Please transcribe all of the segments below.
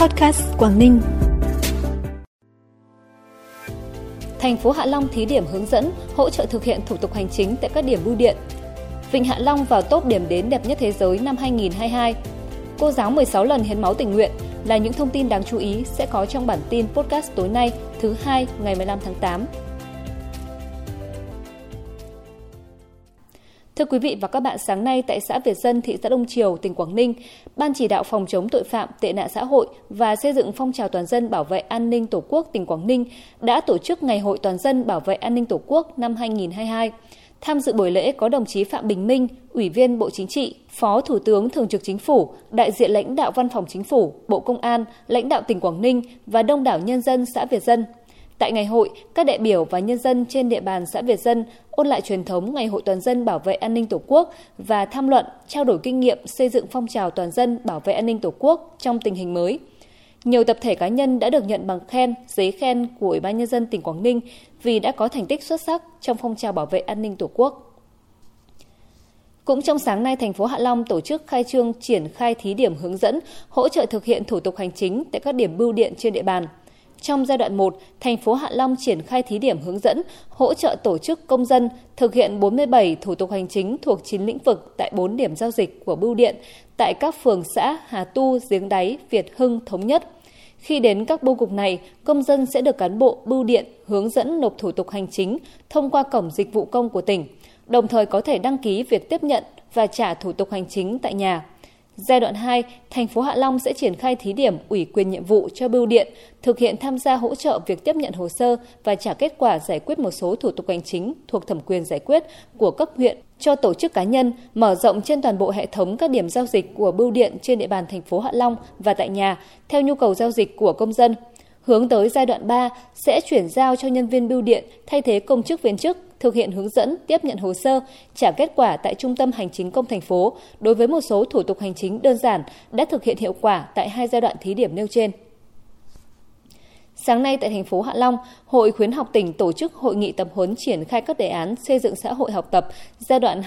Podcast Quảng Ninh. Thành phố Hạ Long thí điểm hướng dẫn, hỗ trợ thực hiện thủ tục hành chính tại các điểm bưu điện. Vịnh Hạ Long vào top điểm đến đẹp nhất thế giới năm 2022. Cô giáo 16 lần hiến máu tình nguyện là những thông tin đáng chú ý sẽ có trong bản tin podcast tối nay, thứ hai, ngày 15 tháng 8. Thưa quý vị và các bạn, sáng nay tại xã Việt Dân, thị xã Đông Triều, tỉnh Quảng Ninh, Ban chỉ đạo phòng chống tội phạm, tệ nạn xã hội và xây dựng phong trào toàn dân bảo vệ an ninh Tổ quốc tỉnh Quảng Ninh đã tổ chức Ngày hội toàn dân bảo vệ an ninh Tổ quốc năm 2022. Tham dự buổi lễ có đồng chí Phạm Bình Minh, Ủy viên Bộ Chính trị, Phó Thủ tướng Thường trực Chính phủ, đại diện lãnh đạo Văn phòng Chính phủ, Bộ Công an, lãnh đạo tỉnh Quảng Ninh và đông đảo nhân dân xã Việt Dân. Tại ngày hội, các đại biểu và nhân dân trên địa bàn xã Việt Dân ôn lại truyền thống Ngày hội toàn dân bảo vệ an ninh Tổ quốc và tham luận, trao đổi kinh nghiệm xây dựng phong trào toàn dân bảo vệ an ninh Tổ quốc trong tình hình mới. Nhiều tập thể cá nhân đã được nhận bằng khen, giấy khen của Ủy ban nhân dân tỉnh Quảng Ninh vì đã có thành tích xuất sắc trong phong trào bảo vệ an ninh Tổ quốc. Cũng trong sáng nay, thành phố Hạ Long tổ chức khai trương triển khai thí điểm hướng dẫn hỗ trợ thực hiện thủ tục hành chính tại các điểm bưu điện trên địa bàn. Trong giai đoạn 1, thành phố Hạ Long triển khai thí điểm hướng dẫn hỗ trợ tổ chức công dân thực hiện 47 thủ tục hành chính thuộc 9 lĩnh vực tại 4 điểm giao dịch của bưu điện tại các phường xã Hà Tu, Giếng Đáy, Việt Hưng, Thống Nhất. Khi đến các bưu cục này, công dân sẽ được cán bộ bưu điện hướng dẫn nộp thủ tục hành chính thông qua cổng dịch vụ công của tỉnh, đồng thời có thể đăng ký việc tiếp nhận và trả thủ tục hành chính tại nhà. Giai đoạn 2, thành phố Hạ Long sẽ triển khai thí điểm ủy quyền nhiệm vụ cho bưu điện thực hiện tham gia hỗ trợ việc tiếp nhận hồ sơ và trả kết quả giải quyết một số thủ tục hành chính thuộc thẩm quyền giải quyết của cấp huyện cho tổ chức cá nhân, mở rộng trên toàn bộ hệ thống các điểm giao dịch của bưu điện trên địa bàn thành phố Hạ Long và tại nhà theo nhu cầu giao dịch của công dân. Hướng tới giai đoạn 3 sẽ chuyển giao cho nhân viên bưu điện thay thế công chức viên chức thực hiện hướng dẫn tiếp nhận hồ sơ, trả kết quả tại Trung tâm Hành chính công thành phố đối với một số thủ tục hành chính đơn giản đã thực hiện hiệu quả tại hai giai đoạn thí điểm nêu trên. Sáng nay tại thành phố Hạ Long, Hội khuyến học tỉnh tổ chức hội nghị tập huấn triển khai các đề án xây dựng xã hội học tập giai đoạn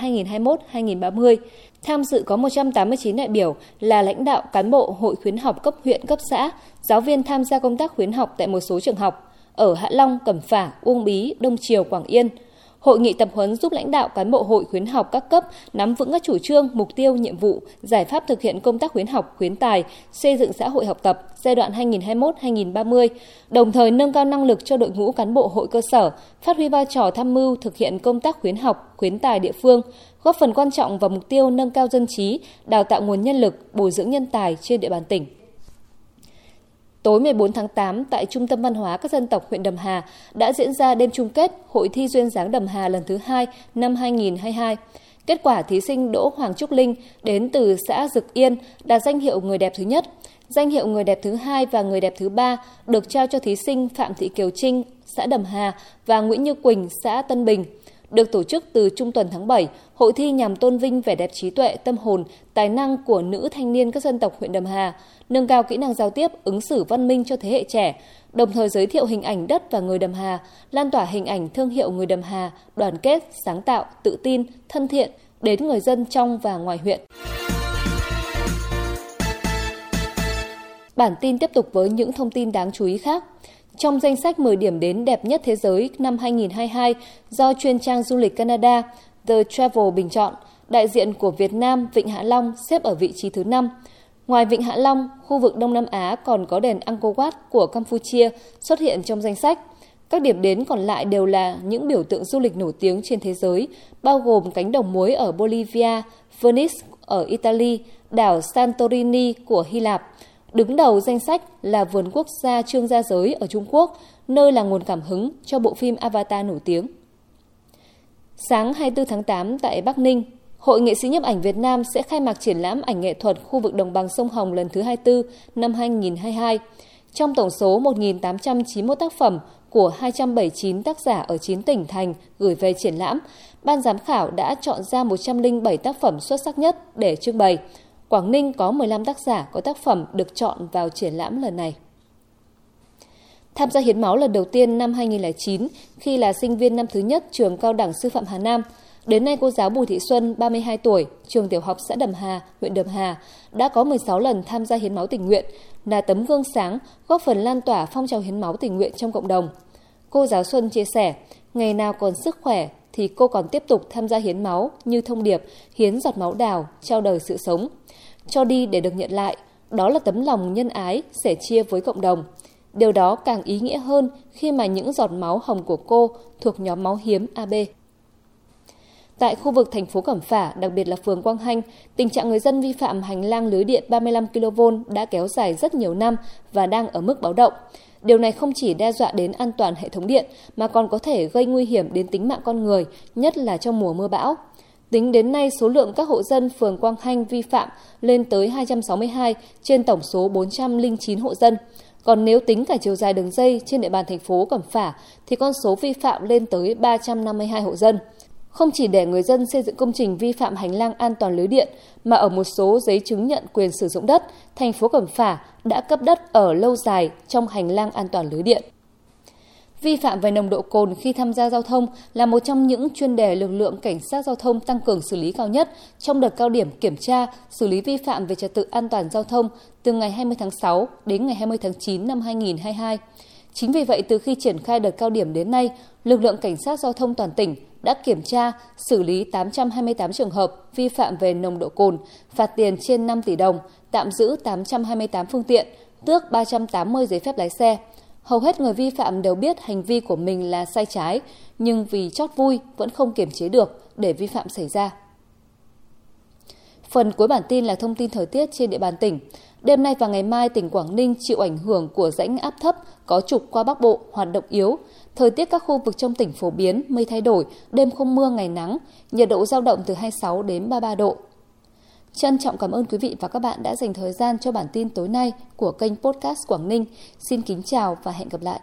2021-2030. Tham dự có 189 đại biểu là lãnh đạo cán bộ hội khuyến học cấp huyện cấp xã, giáo viên tham gia công tác khuyến học tại một số trường học ở Hạ Long, Cẩm Phả, Uông Bí, Đông Triều, Quảng Yên – Hội nghị tập huấn giúp lãnh đạo cán bộ hội khuyến học các cấp nắm vững các chủ trương, mục tiêu, nhiệm vụ, giải pháp thực hiện công tác khuyến học, khuyến tài, xây dựng xã hội học tập giai đoạn 2021-2030, đồng thời nâng cao năng lực cho đội ngũ cán bộ hội cơ sở, phát huy vai trò tham mưu thực hiện công tác khuyến học, khuyến tài địa phương, góp phần quan trọng vào mục tiêu nâng cao dân trí, đào tạo nguồn nhân lực, bồi dưỡng nhân tài trên địa bàn tỉnh. Tối 14 tháng 8 tại Trung tâm Văn hóa các dân tộc huyện Đầm Hà đã diễn ra đêm chung kết Hội thi duyên dáng Đầm Hà lần thứ hai năm 2022. Kết quả thí sinh Đỗ Hoàng Trúc Linh đến từ xã Dực Yên đạt danh hiệu người đẹp thứ nhất. Danh hiệu người đẹp thứ hai và người đẹp thứ ba được trao cho thí sinh Phạm Thị Kiều Trinh, xã Đầm Hà và Nguyễn Như Quỳnh, xã Tân Bình được tổ chức từ trung tuần tháng 7, hội thi nhằm tôn vinh vẻ đẹp trí tuệ, tâm hồn, tài năng của nữ thanh niên các dân tộc huyện Đầm Hà, nâng cao kỹ năng giao tiếp, ứng xử văn minh cho thế hệ trẻ, đồng thời giới thiệu hình ảnh đất và người Đầm Hà, lan tỏa hình ảnh thương hiệu người Đầm Hà, đoàn kết, sáng tạo, tự tin, thân thiện đến người dân trong và ngoài huyện. Bản tin tiếp tục với những thông tin đáng chú ý khác. Trong danh sách 10 điểm đến đẹp nhất thế giới năm 2022 do chuyên trang du lịch Canada The Travel bình chọn, đại diện của Việt Nam Vịnh Hạ Long xếp ở vị trí thứ 5. Ngoài Vịnh Hạ Long, khu vực Đông Nam Á còn có đền Angkor Wat của Campuchia xuất hiện trong danh sách. Các điểm đến còn lại đều là những biểu tượng du lịch nổi tiếng trên thế giới, bao gồm cánh đồng muối ở Bolivia, Venice ở Italy, đảo Santorini của Hy Lạp, Đứng đầu danh sách là vườn quốc gia Trương Gia Giới ở Trung Quốc, nơi là nguồn cảm hứng cho bộ phim Avatar nổi tiếng. Sáng 24 tháng 8 tại Bắc Ninh, Hội nghệ sĩ nhiếp ảnh Việt Nam sẽ khai mạc triển lãm ảnh nghệ thuật khu vực đồng bằng sông Hồng lần thứ 24 năm 2022. Trong tổng số 1.891 tác phẩm của 279 tác giả ở 9 tỉnh thành gửi về triển lãm, ban giám khảo đã chọn ra 107 tác phẩm xuất sắc nhất để trưng bày, Quảng Ninh có 15 tác giả có tác phẩm được chọn vào triển lãm lần này. Tham gia hiến máu lần đầu tiên năm 2009 khi là sinh viên năm thứ nhất trường Cao đẳng Sư phạm Hà Nam, Đến nay cô giáo Bùi Thị Xuân, 32 tuổi, trường tiểu học xã Đầm Hà, huyện Đầm Hà, đã có 16 lần tham gia hiến máu tình nguyện, là tấm gương sáng góp phần lan tỏa phong trào hiến máu tình nguyện trong cộng đồng. Cô giáo Xuân chia sẻ, ngày nào còn sức khỏe thì cô còn tiếp tục tham gia hiến máu như thông điệp hiến giọt máu đào, trao đời sự sống. Cho đi để được nhận lại, đó là tấm lòng nhân ái, sẻ chia với cộng đồng. Điều đó càng ý nghĩa hơn khi mà những giọt máu hồng của cô thuộc nhóm máu hiếm AB. Tại khu vực thành phố Cẩm Phả, đặc biệt là phường Quang Hanh, tình trạng người dân vi phạm hành lang lưới điện 35 kV đã kéo dài rất nhiều năm và đang ở mức báo động. Điều này không chỉ đe dọa đến an toàn hệ thống điện mà còn có thể gây nguy hiểm đến tính mạng con người, nhất là trong mùa mưa bão. Tính đến nay, số lượng các hộ dân phường Quang Hanh vi phạm lên tới 262 trên tổng số 409 hộ dân. Còn nếu tính cả chiều dài đường dây trên địa bàn thành phố Cẩm Phả thì con số vi phạm lên tới 352 hộ dân. Không chỉ để người dân xây dựng công trình vi phạm hành lang an toàn lưới điện, mà ở một số giấy chứng nhận quyền sử dụng đất, thành phố Cẩm Phả đã cấp đất ở lâu dài trong hành lang an toàn lưới điện. Vi phạm về nồng độ cồn khi tham gia giao thông là một trong những chuyên đề lực lượng cảnh sát giao thông tăng cường xử lý cao nhất trong đợt cao điểm kiểm tra, xử lý vi phạm về trật tự an toàn giao thông từ ngày 20 tháng 6 đến ngày 20 tháng 9 năm 2022. Chính vì vậy, từ khi triển khai đợt cao điểm đến nay, lực lượng cảnh sát giao thông toàn tỉnh đã kiểm tra, xử lý 828 trường hợp vi phạm về nồng độ cồn, phạt tiền trên 5 tỷ đồng, tạm giữ 828 phương tiện, tước 380 giấy phép lái xe. Hầu hết người vi phạm đều biết hành vi của mình là sai trái, nhưng vì chót vui vẫn không kiềm chế được để vi phạm xảy ra. Phần cuối bản tin là thông tin thời tiết trên địa bàn tỉnh. Đêm nay và ngày mai, tỉnh Quảng Ninh chịu ảnh hưởng của rãnh áp thấp có trục qua Bắc Bộ hoạt động yếu. Thời tiết các khu vực trong tỉnh phổ biến, mây thay đổi, đêm không mưa ngày nắng, nhiệt độ giao động từ 26 đến 33 độ. Trân trọng cảm ơn quý vị và các bạn đã dành thời gian cho bản tin tối nay của kênh Podcast Quảng Ninh. Xin kính chào và hẹn gặp lại.